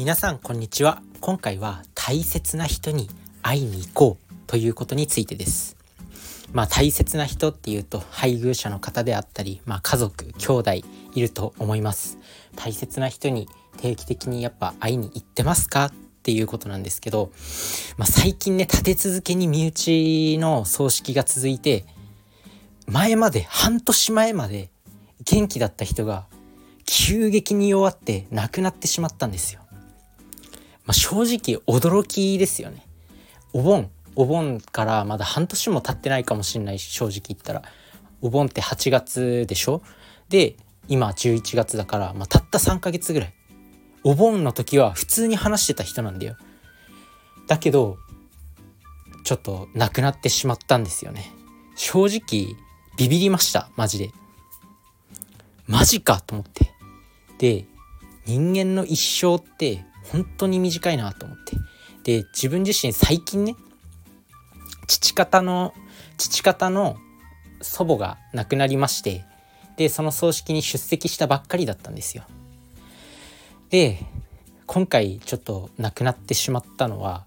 皆さんこんにちは。今回は大切な人に会いに行こうということについてです。まあ大切な人っていうと配偶者の方であったりまあ家族兄弟いると思います。大切な人に定期的にやっぱ会いに行ってますかっていうことなんですけど、まあ、最近ね立て続けに身内の葬式が続いて前まで半年前まで元気だった人が急激に弱って亡くなってしまったんですよ。まあ、正直驚きですよね。お盆お盆からまだ半年も経ってないかもしれないし正直言ったら。お盆って8月でしょ？で今11月だから、まあ、たった3ヶ月ぐらい。お盆の時は普通に話してた人なんだよ。だけどちょっと亡くなってしまったんですよね。正直ビビりましたマジで。マジかと思って。で人間の一生って本当に短いなと思って。で自分自身最近ね父方の父方の祖母が亡くなりましてでその葬式に出席したばっかりだったんですよ。で今回ちょっと亡くなってしまったのは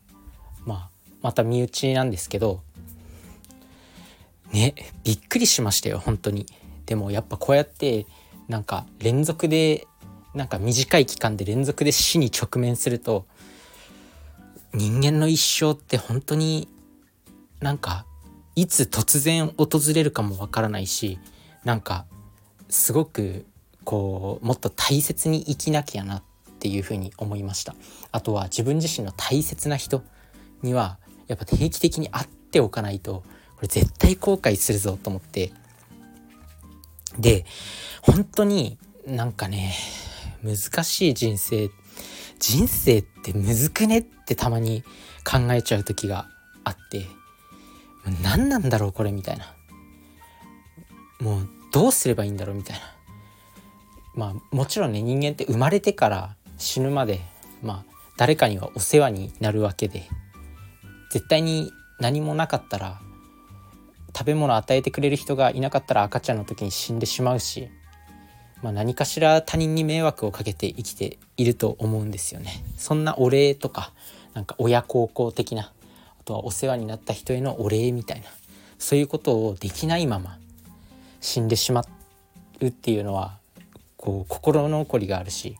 まあまた身内なんですけどねびっくりしましたよ本当に。でもやっぱこうやってなんか連続でなんか短い期間で連続で死に直面すると人間の一生って本当になんかいつ突然訪れるかもわからないしなんかすごくこうもっと大切に生きなきゃなっていうふうに思いました。あとは自分自身の大切な人にはやっぱ定期的に会っておかないとこれ絶対後悔するぞと思って。で本当になんかね難しい人生。人生ってむずくねってたまに考えちゃう時があって。何なんだろうこれみたいな。もうどうすればいいんだろうみたいな。まあもちろんね人間って生まれてから死ぬまでまあ誰かにはお世話になるわけで。絶対に何もなかったら食べ物与えてくれる人がいなかったら赤ちゃんの時に死んでしまうし、まあ、何かしら他人に迷惑をかけて生きていると思うんですよね。そんなお礼とかなんか親孝行的なあとはお世話になった人へのお礼みたいなそういうことをできないまま死んでしまうっていうのはこう心残りがあるし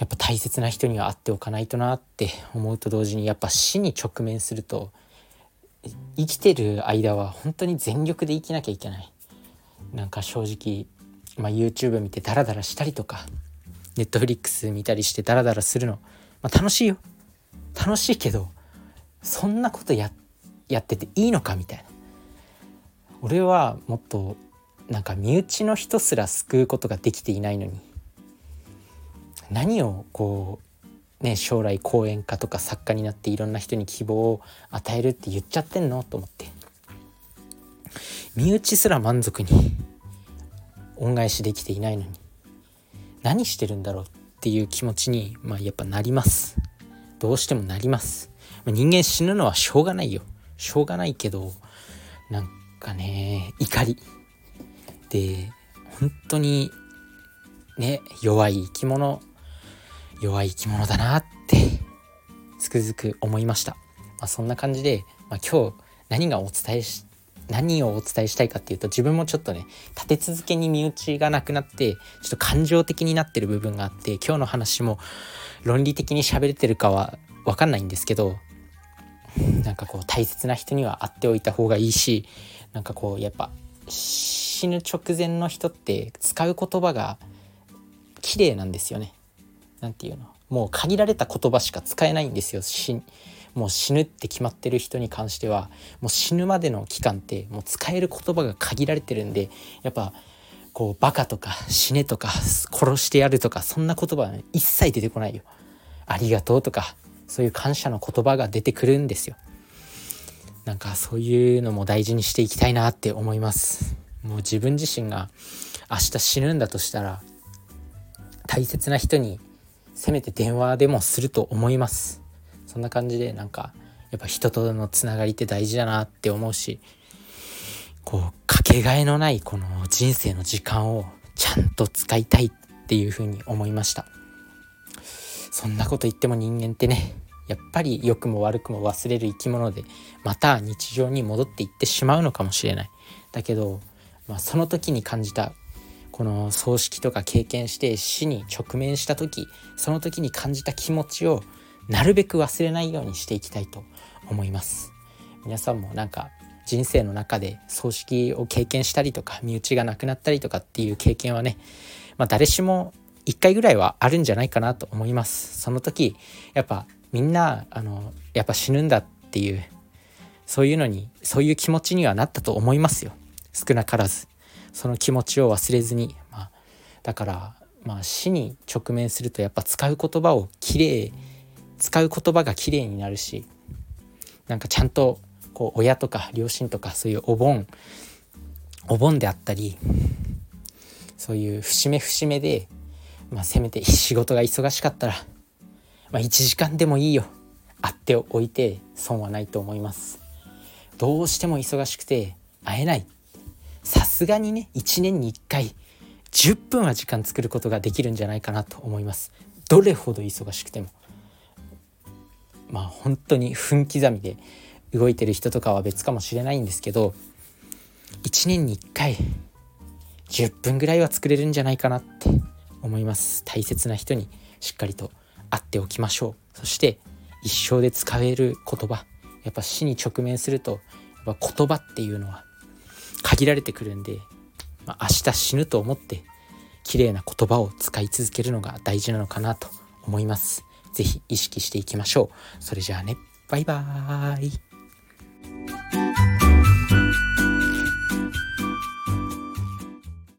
やっぱ大切な人には会っておかないとなって思うと同時にやっぱ死に直面すると生きてる間は本当に全力で生きなきゃいけないなんか正直、まあ、YouTube 見てダラダラしたりとか Netflix 見たりしてダラダラするの、まあ、楽しいよ。楽しいけどそんなことややってていいのかみたいな。俺はもっとなんか身内の人すら救うことができていないのに何をこうね将来講演家とか作家になっていろんな人に希望を与えるって言っちゃってんのと思って。身内すら満足に恩返しできていないのに。何してるんだろうっていう気持ちにまあやっぱなります。どうしてもなります。人間死ぬのはしょうがないよ。しょうがないけどなんかね怒り。で本当にね弱い生き物。弱い生き物だなってつくづく思いました、まあ、そんな感じで、まあ、今日何がお伝えし何をお伝えしたいかっていうと自分もちょっとね立て続けに身内がなくなってちょっと感情的になってる部分があって今日の話も論理的に喋れてるかは分かんないんですけどなんかこう大切な人には会っておいた方がいいしなんかこうやっぱ死ぬ直前の人って使う言葉が綺麗なんですよね。なんていうの？もう限られた言葉しか使えないんですよ死もう死ぬって決まってる人に関してはもう死ぬまでの期間ってもう使える言葉が限られてるんでやっぱこうバカとか死ねとか殺してやるとかそんな言葉は、ね、一切出てこないよ。ありがとうとかそういう感謝の言葉が出てくるんですよ。なんかそういうのも大事にしていきたいなって思います。もう自分自身が明日死ぬんだとしたら大切な人にせめて電話でもすると思いますそんな感じでなんかやっぱ人とのつながりって大事だなって思うしこうかけがえのないこの人生の時間をちゃんと使いたいっていうふうに思いました。そんなこと言っても人間ってねやっぱり良くも悪くも忘れる生き物でまた日常に戻っていってしまうのかもしれない。だけど、まあ、その時に感じたこの葬式とか経験して死に直面した時その時に感じた気持ちをなるべく忘れないようにしていきたいと思います。皆さんもなんか人生の中で葬式を経験したりとか身内が亡くなったりとかっていう経験はね、まあ、誰しも1回ぐらいはあるんじゃないかなと思います。その時やっぱみんなあのやっぱ死ぬんだっていうそういうのにそういう気持ちにはなったと思いますよ。少なからず。その気持ちを忘れずに、まあ、だからまあ死に直面するとやっぱ使う言葉をきれいに使う言葉がきれいになるしなんかちゃんとこう親とか両親とかそういうお盆お盆であったりそういう節目節目で、まあ、せめて仕事が忙しかったら、まあ、1時間でもいいよ。会っておいて損はないと思います。どうしても忙しくて会えない。さすがにね1年に1回10分は時間作ることができるんじゃないかなと思います。どれほど忙しくても。まあ本当に分刻みで動いてる人とかは別かもしれないんですけど1年に1回10分ぐらいは作れるんじゃないかなって思います。大切な人にしっかりと会っておきましょう。そして一生で使える言葉。やっぱ死に直面するとやっぱ言葉っていうのは限られてくるんで、まあ、明日死ぬと思って綺麗な言葉を使い続けるのが大事なのかなと思います。是非意識していきましょう。それじゃあね。バイバーイ。